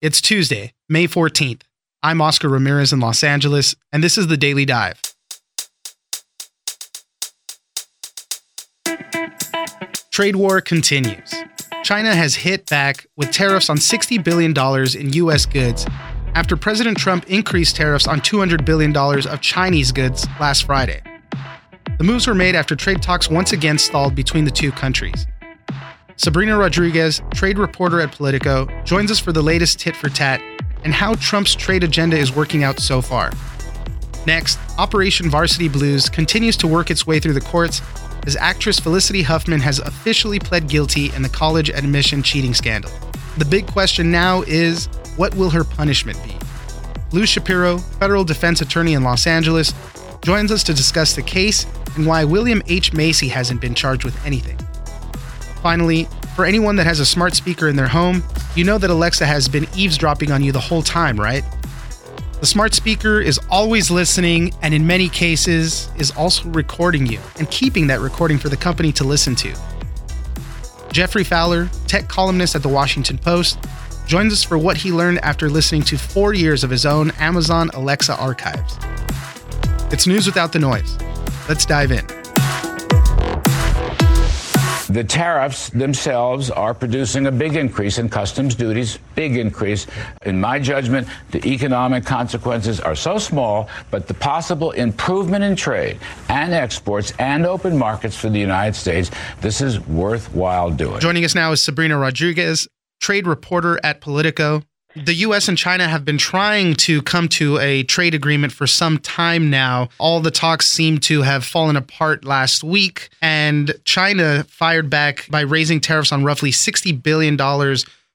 It's Tuesday, May 14th. I'm Oscar Ramirez in Los Angeles, and this is the Daily Dive. Trade war continues. China has hit back with tariffs on $60 billion in U.S. goods after President Trump increased tariffs on $200 billion of Chinese goods last Friday. The moves were made after trade talks once again stalled between the two countries. Sabrina Rodriguez, trade reporter at Politico, joins us for the latest tit for tat and how Trump's trade agenda is working out so far. Next, Operation Varsity Blues continues to work its way through the courts as actress Felicity Huffman has officially pled guilty in the college admission cheating scandal. The big question now is what will her punishment be? Lou Shapiro, federal defense attorney in Los Angeles, joins us to discuss the case and why William H. Macy hasn't been charged with anything. Finally, for anyone that has a smart speaker in their home, you know that Alexa has been eavesdropping on you the whole time, right? The smart speaker is always listening and, in many cases, is also recording you and keeping that recording for the company to listen to. Geoffrey Fowler, tech columnist at the Washington Post, joins us for what he learned after listening to four years of his own Amazon Alexa archives. It's news without the noise. Let's dive in. The tariffs themselves are producing a big increase in customs duties, big increase. In my judgment, the economic consequences are so small, but the possible improvement in trade and exports and open markets for the United States, this is worthwhile doing. Joining us now is Sabrina Rodriguez, trade reporter at Politico the US and China have been trying to come to a trade agreement for some time now. All the talks seem to have fallen apart last week, and China fired back by raising tariffs on roughly $60 billion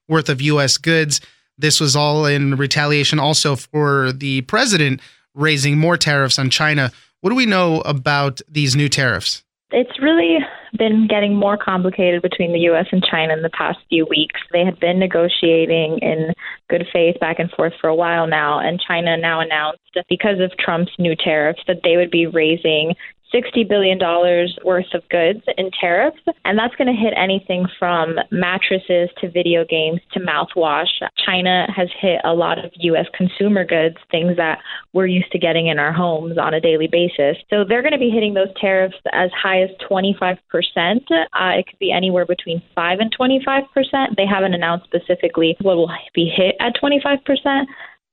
worth of US goods. This was all in retaliation also for the president raising more tariffs on China. What do we know about these new tariffs? It's really been getting more complicated between the U.S. and China in the past few weeks. They had been negotiating in good faith back and forth for a while now, and China now announced because of Trump's new tariffs that they would be raising $60 billion worth of goods in tariffs, and that's going to hit anything from mattresses to video games to mouthwash. China has hit a lot of U.S. consumer goods, things that we're used to getting in our homes on a daily basis. So they're going to be hitting those tariffs as high as 25%. Uh, it could be anywhere between 5 and 25%. They haven't announced specifically what will be hit at 25%,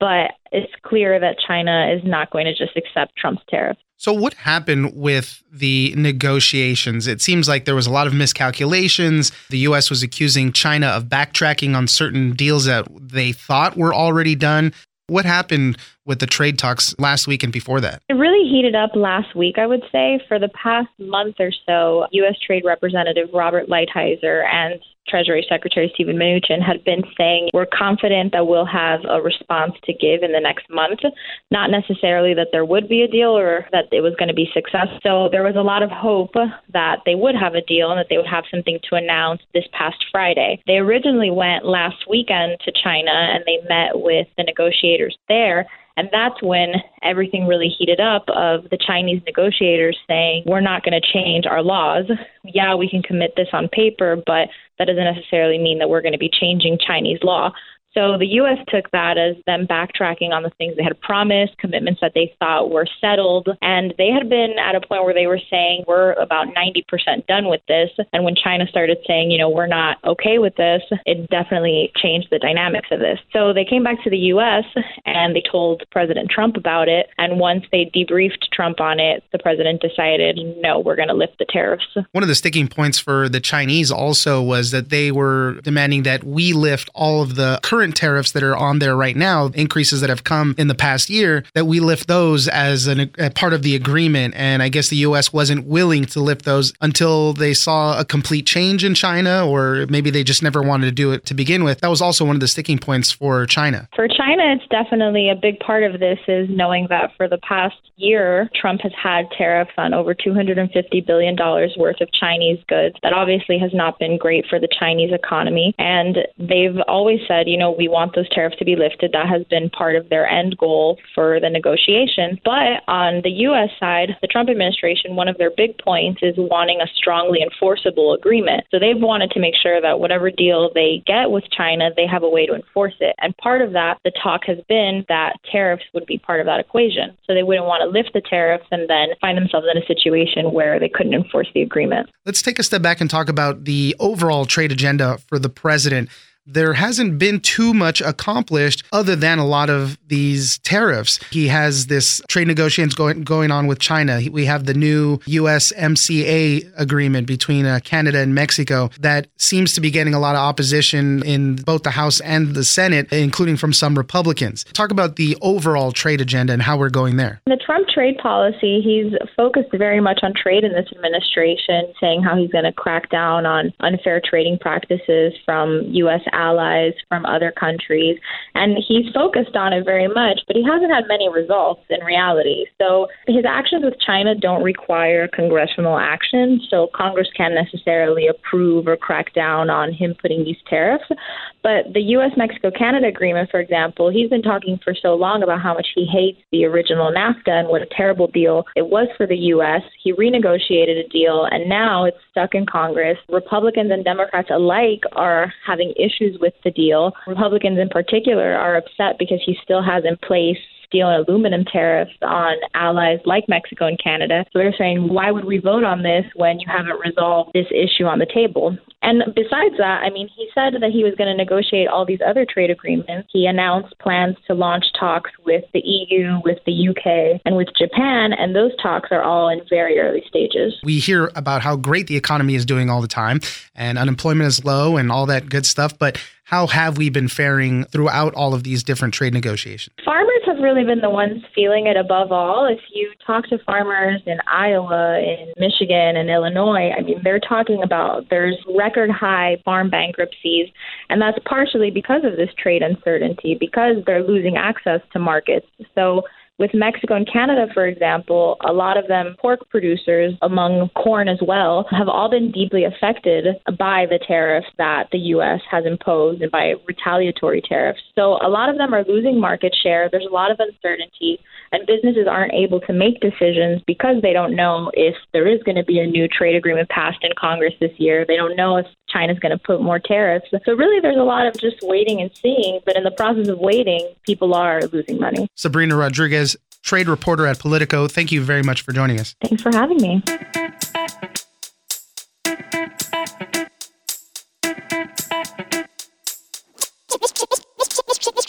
but it's clear that China is not going to just accept Trump's tariffs. So, what happened with the negotiations? It seems like there was a lot of miscalculations. The U.S. was accusing China of backtracking on certain deals that they thought were already done. What happened with the trade talks last week and before that? It really heated up last week, I would say. For the past month or so, U.S. Trade Representative Robert Lighthizer and Treasury Secretary Steven Mnuchin had been saying we're confident that we'll have a response to give in the next month. Not necessarily that there would be a deal or that it was going to be successful. So there was a lot of hope that they would have a deal and that they would have something to announce this past Friday. They originally went last weekend to China and they met with the negotiators there and that's when everything really heated up of the Chinese negotiators saying, we're not going to change our laws. Yeah, we can commit this on paper, but that doesn't necessarily mean that we're going to be changing Chinese law. So the U.S. took that as them backtracking on the things they had promised, commitments that they thought were settled. And they had been at a point where they were saying, we're about 90% done with this. And when China started saying, you know, we're not okay with this, it definitely changed the dynamics of this. So they came back to the U.S. and they told President Trump about it. And once they debriefed Trump on it, the president decided, no, we're going to lift the tariffs. One of the sticking points for the Chinese also was that they were demanding that we lift all of the current current tariffs that are on there right now, increases that have come in the past year, that we lift those as an, a part of the agreement. And I guess the U.S. wasn't willing to lift those until they saw a complete change in China, or maybe they just never wanted to do it to begin with. That was also one of the sticking points for China. For China, it's definitely a big part of this is knowing that for the past year, Trump has had tariffs on over $250 billion worth of Chinese goods. That obviously has not been great for the Chinese economy. And they've always said, you know, we want those tariffs to be lifted. That has been part of their end goal for the negotiation. But on the U.S. side, the Trump administration, one of their big points is wanting a strongly enforceable agreement. So they've wanted to make sure that whatever deal they get with China, they have a way to enforce it. And part of that, the talk has been that tariffs would be part of that equation. So they wouldn't want to lift the tariffs and then find themselves in a situation where they couldn't enforce the agreement. Let's take a step back and talk about the overall trade agenda for the president there hasn't been too much accomplished other than a lot of these tariffs. He has this trade negotiations going going on with China. We have the new USMCA agreement between uh, Canada and Mexico that seems to be getting a lot of opposition in both the House and the Senate, including from some Republicans. Talk about the overall trade agenda and how we're going there. The Trump trade policy, he's focused very much on trade in this administration, saying how he's going to crack down on unfair trading practices from U.S allies from other countries. And he's focused on it very much, but he hasn't had many results in reality. So his actions with China don't require congressional action. So Congress can't necessarily approve or crack down on him putting these tariffs. But the U.S. Mexico Canada agreement, for example, he's been talking for so long about how much he hates the original NAFTA and what a terrible deal it was for the U.S. He renegotiated a deal, and now it's stuck in Congress. Republicans and Democrats alike are having issues with the deal. Republicans, in particular, are upset because he still has in place steel and aluminum tariffs on allies like Mexico and Canada. So they're saying, why would we vote on this when you haven't resolved this issue on the table? And besides that, I mean, he said that he was going to negotiate all these other trade agreements. He announced plans to launch talks with the EU, with the UK, and with Japan, and those talks are all in very early stages. We hear about how great the economy is doing all the time, and unemployment is low, and all that good stuff. But how have we been faring throughout all of these different trade negotiations? Farmers have really been the ones feeling it above all. If you talk to farmers in Iowa, in Michigan, and Illinois, I mean, they're talking about there's record high farm bankruptcies, and that's partially because of this trade uncertainty, because they're losing access to markets. So with Mexico and Canada, for example, a lot of them, pork producers, among corn as well, have all been deeply affected by the tariffs that the U.S. has imposed and by retaliatory tariffs. So a lot of them are losing market share. There's a lot of uncertainty, and businesses aren't able to make decisions because they don't know if there is going to be a new trade agreement passed in Congress this year. They don't know if China's going to put more tariffs. So really, there's a lot of just waiting and seeing. But in the process of waiting, people are losing money. Sabrina Rodriguez, trade reporter at Politico. Thank you very much for joining us. Thanks for having me.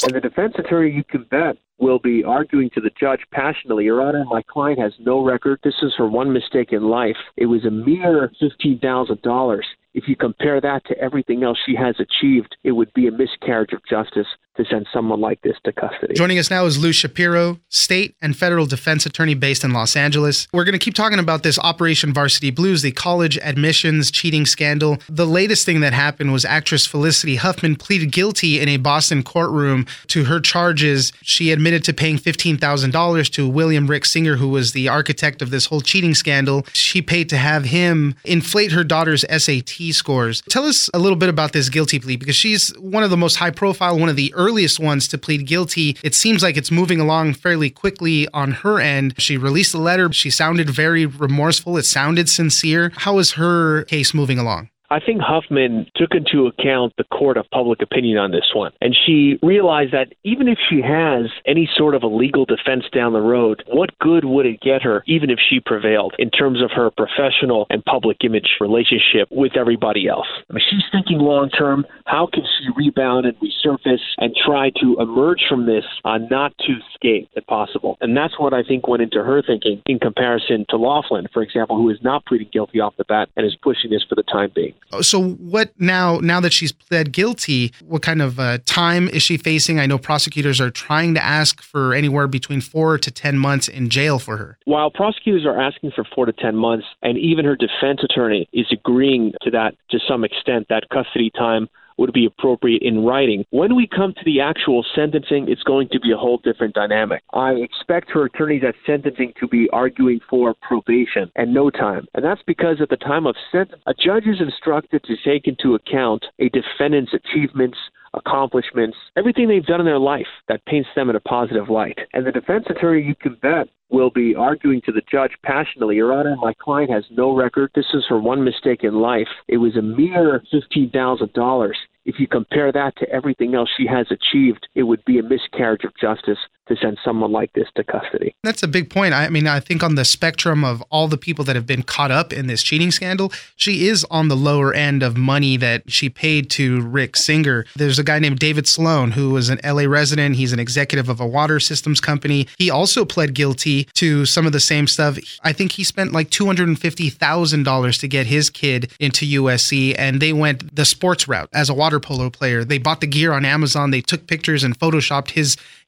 And the defense attorney, you can bet, will be arguing to the judge passionately, Your Honor, my client has no record. This is her one mistake in life. It was a mere $15,000. If you compare that to everything else she has achieved, it would be a miscarriage of justice to send someone like this to custody. Joining us now is Lou Shapiro, state and federal defense attorney based in Los Angeles. We're going to keep talking about this Operation Varsity Blues, the college admissions cheating scandal. The latest thing that happened was actress Felicity Huffman pleaded guilty in a Boston courtroom to her charges. She admitted to paying $15,000 to William Rick Singer, who was the architect of this whole cheating scandal. She paid to have him inflate her daughter's SAT scores. Tell us a little bit about this guilty plea because she's one of the most high profile, one of the earliest ones to plead guilty. It seems like it's moving along fairly quickly on her end. She released a letter. She sounded very remorseful. It sounded sincere. How is her case moving along? I think Huffman took into account the court of public opinion on this one. And she realized that even if she has any sort of a legal defense down the road, what good would it get her, even if she prevailed, in terms of her professional and public image relationship with everybody else? I mean, she's thinking long term. How can she rebound and resurface and try to emerge from this uh, not to escape if possible? And that's what I think went into her thinking in comparison to Loughlin, for example, who is not pleading guilty off the bat and is pushing this for the time being. So, what now? Now that she's pled guilty, what kind of uh, time is she facing? I know prosecutors are trying to ask for anywhere between four to ten months in jail for her. While prosecutors are asking for four to ten months, and even her defense attorney is agreeing to that to some extent, that custody time would be appropriate in writing. When we come to the actual sentencing, it's going to be a whole different dynamic. I expect her attorneys at sentencing to be arguing for probation and no time. And that's because at the time of sentence, a judge is instructed to take into account a defendant's achievements accomplishments, everything they've done in their life that paints them in a positive light. And the defense attorney, you can bet, will be arguing to the judge passionately, Your Honor, my client has no record. This is her one mistake in life. It was a mere $15,000 if you compare that to everything else she has achieved, it would be a miscarriage of justice to send someone like this to custody. That's a big point. I mean, I think on the spectrum of all the people that have been caught up in this cheating scandal, she is on the lower end of money that she paid to Rick Singer. There's a guy named David Sloane who was an LA resident. He's an executive of a water systems company. He also pled guilty to some of the same stuff. I think he spent like $250,000 to get his kid into USC, and they went the sports route as a water polo player. They bought the gear on Amazon, they took pictures and photoshopped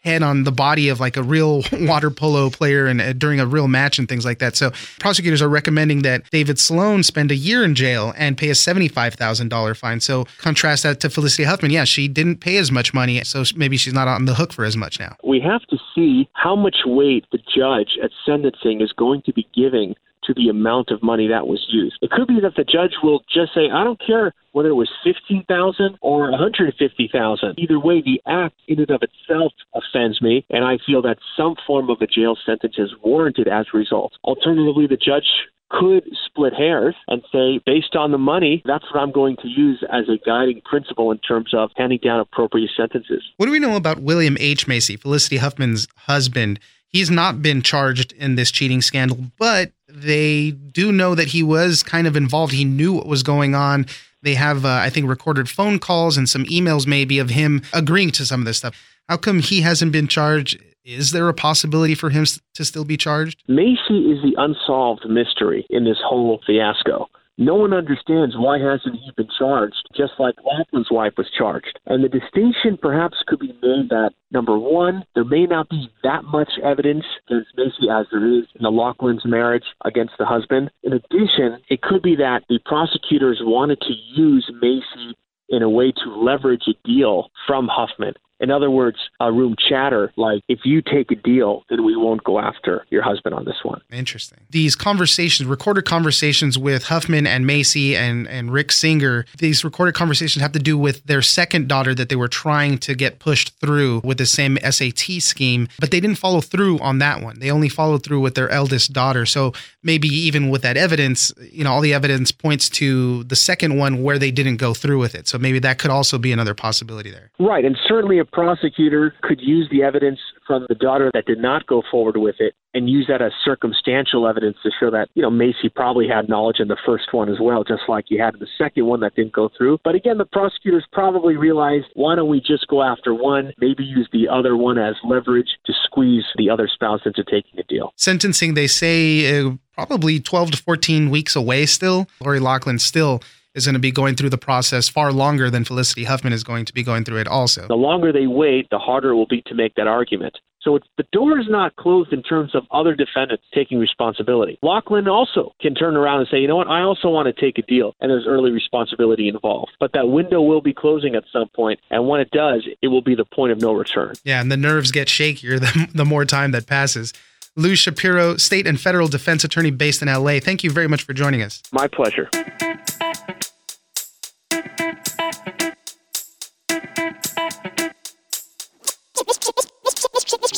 head on the body of like a real water polo player and uh, during a real match and things like that. So prosecutors are recommending that David Sloane spend a year in jail and pay a $75,000 fine. So contrast that to Felicity Huffman. Yeah, she didn't pay as much money, so maybe she's not on the hook for as much now. We have to see how much weight the judge at sentencing is going to be giving to the amount of money that was used. It could be that the judge will just say, I don't care whether it was 15,000 or 150,000. Either way, the act in and of itself offends me, and I feel that some form of a jail sentence is warranted as a result. Alternatively, the judge could split hairs and say, based on the money, that's what I'm going to use as a guiding principle in terms of handing down appropriate sentences. What do we know about William H. Macy, Felicity Huffman's husband? He's not been charged in this cheating scandal, but they do know that he was kind of involved. He knew what was going on. They have, uh, I think, recorded phone calls and some emails maybe of him agreeing to some of this stuff. How come he hasn't been charged? Is there a possibility for him to still be charged? Macy is the unsolved mystery in this whole fiasco. No one understands why hasn't he been charged, just like Loughlin's wife was charged. And the distinction perhaps could be made that number one, there may not be that much evidence against Macy as there is in the Loughlin's marriage against the husband. In addition, it could be that the prosecutors wanted to use Macy in a way to leverage a deal from Huffman. In other words, a room chatter like, if you take a deal, then we won't go after your husband on this one. Interesting. These conversations, recorded conversations with Huffman and Macy and, and Rick Singer, these recorded conversations have to do with their second daughter that they were trying to get pushed through with the same SAT scheme, but they didn't follow through on that one. They only followed through with their eldest daughter. So maybe even with that evidence, you know, all the evidence points to the second one where they didn't go through with it. So maybe that could also be another possibility there. Right. And certainly a prosecutor could use the evidence from the daughter that did not go forward with it and use that as circumstantial evidence to show that, you know, Macy probably had knowledge in the first one as well, just like he had in the second one that didn't go through. But again, the prosecutors probably realized why don't we just go after one, maybe use the other one as leverage to squeeze the other spouse into taking a deal. Sentencing, they say, uh, probably 12 to 14 weeks away still. Lori Loughlin still is going to be going through the process far longer than Felicity Huffman is going to be going through it also. The longer they wait, the harder it will be to make that argument. So it's, the door is not closed in terms of other defendants taking responsibility. Loughlin also can turn around and say, you know what, I also want to take a deal, and there's early responsibility involved. But that window will be closing at some point, and when it does, it will be the point of no return. Yeah, and the nerves get shakier the, the more time that passes. Lou Shapiro, state and federal defense attorney based in LA. Thank you very much for joining us. My pleasure.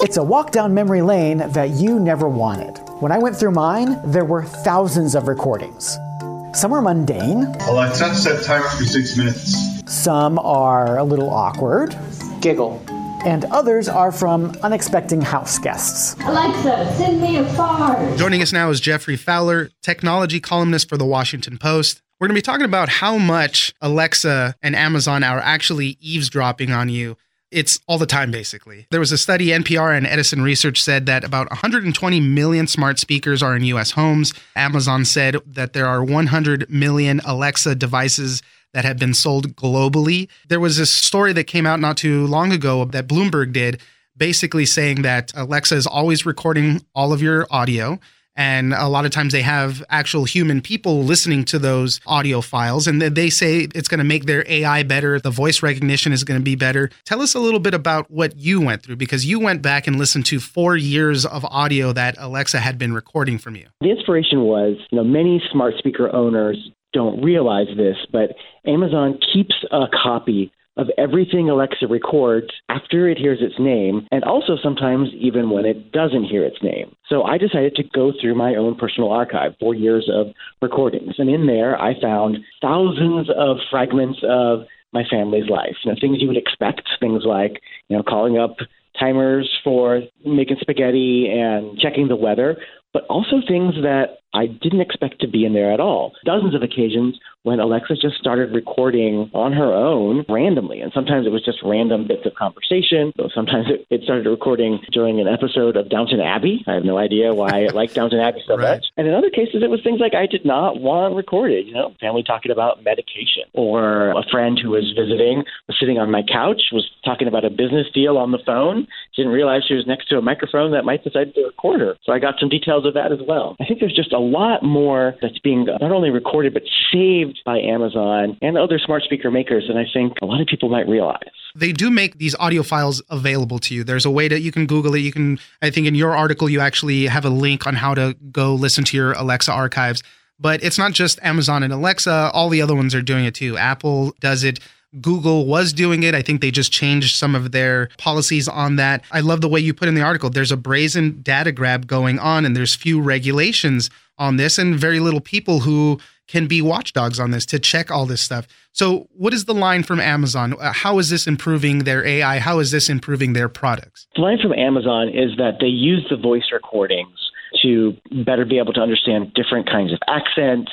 It's a walk down memory lane that you never wanted. When I went through mine, there were thousands of recordings. Some are mundane. Alexa, set timer for six minutes. Some are a little awkward. Giggle. And others are from unexpected house guests. Alexa, send me a fart. Joining us now is Geoffrey Fowler, technology columnist for the Washington Post. We're going to be talking about how much Alexa and Amazon are actually eavesdropping on you it's all the time, basically. There was a study, NPR and Edison Research said that about 120 million smart speakers are in US homes. Amazon said that there are 100 million Alexa devices that have been sold globally. There was this story that came out not too long ago that Bloomberg did, basically saying that Alexa is always recording all of your audio and a lot of times they have actual human people listening to those audio files and they say it's going to make their AI better. The voice recognition is going to be better. Tell us a little bit about what you went through because you went back and listened to four years of audio that Alexa had been recording from you. The inspiration was, you know, many smart speaker owners don't realize this, but Amazon keeps a copy of everything Alexa records after it hears its name, and also sometimes even when it doesn't hear its name. So I decided to go through my own personal archive, four years of recordings. And in there, I found thousands of fragments of my family's life. You know, things you would expect, things like, you know, calling up timers for making spaghetti and checking the weather, but also things that I didn't expect to be in there at all. Dozens of occasions when Alexa just started recording on her own randomly. And sometimes it was just random bits of conversation. So sometimes it, it started recording during an episode of Downton Abbey. I have no idea why it liked Downton Abbey so right. much. And in other cases, it was things like I did not want recorded, you know, family talking about medication or a friend who was visiting was sitting on my couch, was talking about a business deal on the phone, didn't realize she was next to a microphone that might decide to record her. So I got some details of that as well. I think there's just a lot more that's being not only recorded, but saved by Amazon and other smart speaker makers than I think a lot of people might realize. They do make these audio files available to you. There's a way that you can Google it. You can, I think in your article, you actually have a link on how to go listen to your Alexa archives. But it's not just Amazon and Alexa, all the other ones are doing it too. Apple does it. Google was doing it. I think they just changed some of their policies on that. I love the way you put in the article. There's a brazen data grab going on, and there's few regulations on this, and very little people who can be watchdogs on this to check all this stuff. So, what is the line from Amazon? Uh, how is this improving their AI? How is this improving their products? The line from Amazon is that they use the voice recordings to better be able to understand different kinds of accents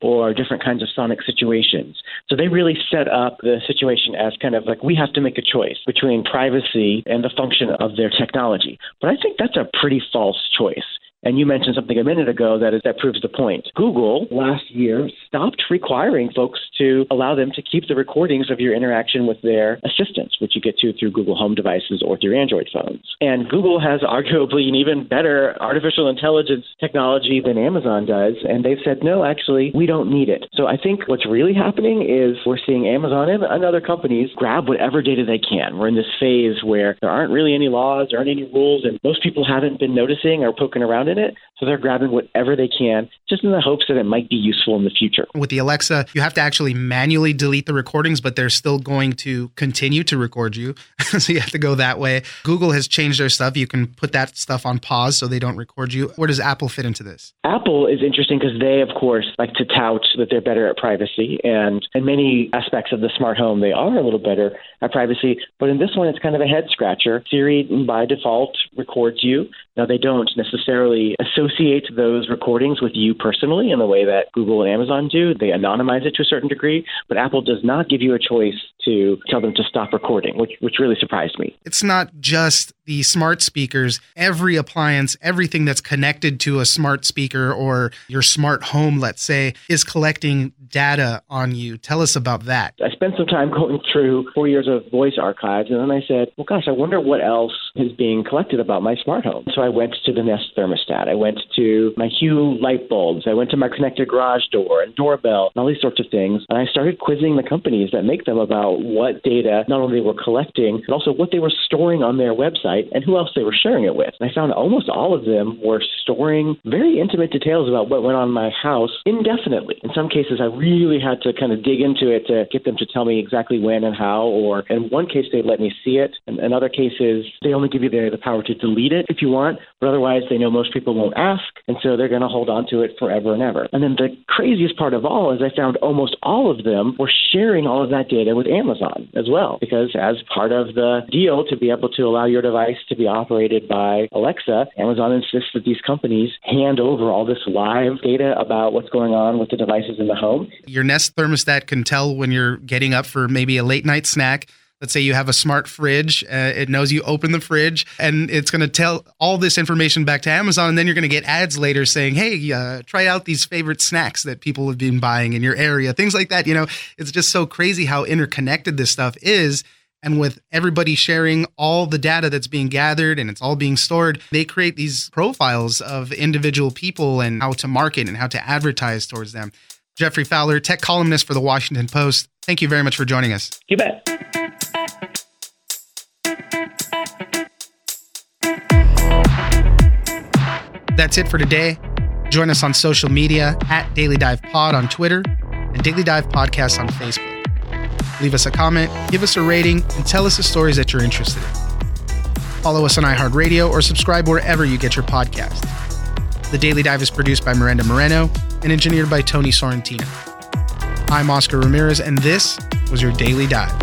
or different kinds of sonic situations. So they really set up the situation as kind of like we have to make a choice between privacy and the function of their technology. But I think that's a pretty false choice. And you mentioned something a minute ago that is that proves the point. Google last year stopped requiring folks to allow them to keep the recordings of your interaction with their assistants, which you get to through Google Home devices or through Android phones. And Google has arguably an even better artificial intelligence technology than Amazon does, and they've said no, actually, we don't need it. So I think what's really happening is we're seeing Amazon and other companies grab whatever data they can. We're in this phase where there aren't really any laws, there aren't any rules, and most people haven't been noticing or poking around it. So they're grabbing whatever they can just in the hopes that it might be useful in the future. With the Alexa, you have to actually manually delete the recordings, but they're still going to continue to record you. so you have to go that way. Google has changed their stuff. You can put that stuff on pause so they don't record you. Where does Apple fit into this? Apple is interesting because they, of course, like to tout that they're better at privacy. And in many aspects of the smart home, they are a little better at privacy. But in this one, it's kind of a head scratcher. Siri, by default, records you. Now, they don't necessarily associate those recordings with you personally in the way that Google and Amazon do. They anonymize it to a certain degree, but Apple does not give you a choice to tell them to stop recording, which, which really surprised me. It's not just the smart speakers, every appliance, everything that's connected to a smart speaker or your smart home, let's say, is collecting data on you. Tell us about that. I spent some time going through four years of voice archives, and then I said, well, gosh, I wonder what else is being collected about my smart home. So I went to the Nest thermostat. I went to my Hue light bulbs. I went to my connected garage door and doorbell and all these sorts of things. And I started quizzing the companies that make them about what data not only they were collecting, but also what they were storing on their website and who else they were sharing it with. And I found almost all of them were storing very intimate details about what went on in my house indefinitely. In some cases, I really had to kind of dig into it to get them to tell me exactly when and how. Or in one case, they let me see it. And in other cases, they only give you the, the power to delete it if you want, but otherwise, they know most people won't ask. And so they're going to hold on to it forever and ever. And then the craziest part of all is I found almost all of them were sharing all of that data with Amazon as well, because as part of the deal to be able to allow your device to be operated by Alexa, Amazon insists that these companies hand over all this live data about what's going on with the devices in the home. Your Nest thermostat can tell when you're getting up for maybe a late night snack Let's say you have a smart fridge. Uh, it knows you open the fridge and it's going to tell all this information back to Amazon. And then you're going to get ads later saying, hey, uh, try out these favorite snacks that people have been buying in your area, things like that. You know, it's just so crazy how interconnected this stuff is. And with everybody sharing all the data that's being gathered and it's all being stored, they create these profiles of individual people and how to market and how to advertise towards them. Geoffrey Fowler, tech columnist for the Washington Post. Thank you very much for joining us. You bet. That's it for today. Join us on social media at Daily Dive Pod on Twitter and Daily Dive Podcast on Facebook. Leave us a comment, give us a rating, and tell us the stories that you're interested in. Follow us on iHeartRadio or subscribe wherever you get your podcasts. The Daily Dive is produced by Miranda Moreno and engineered by Tony Sorrentino. I'm Oscar Ramirez, and this was your Daily Dive.